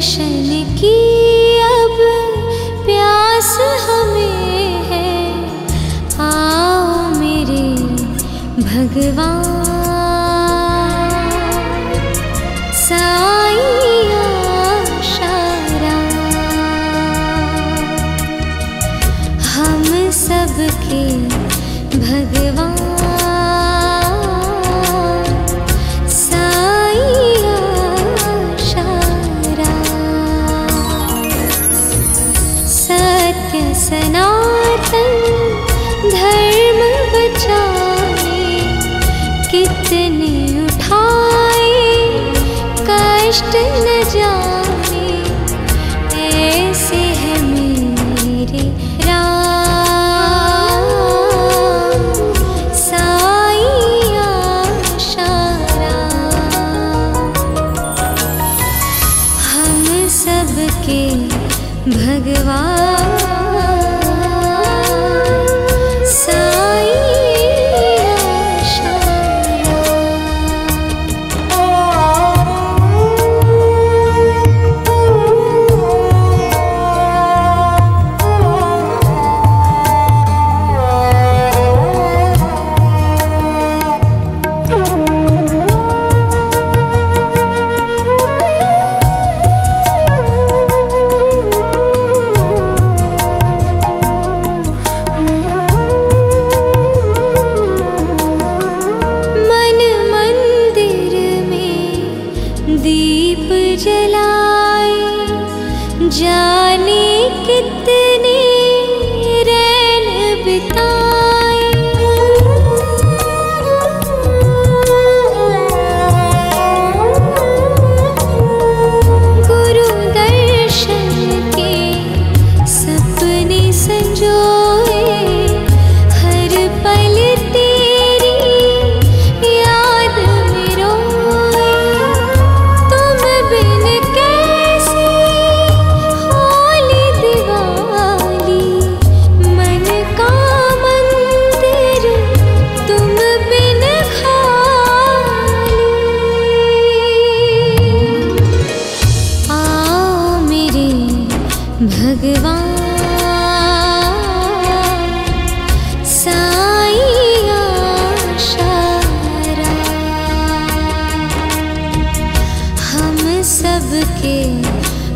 दर्शन की अब प्यास हमें है। आओ मेरे भगवान। साईं हम भगवान। कितने कष्ट न जाने ऐसे है मेरे राम। हम सबके भगवान।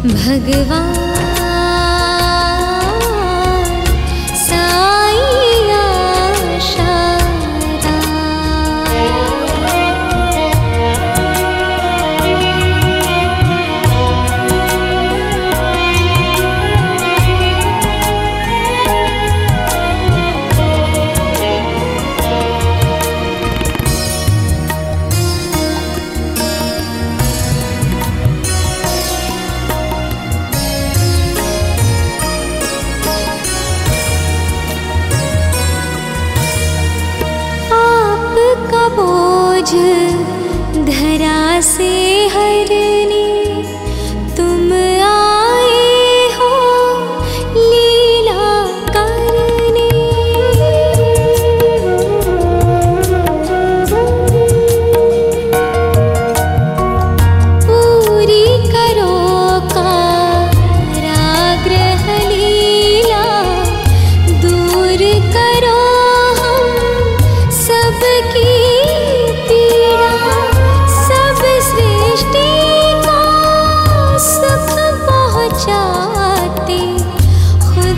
भगवान to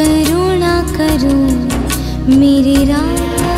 करुणा करो मेरे राम।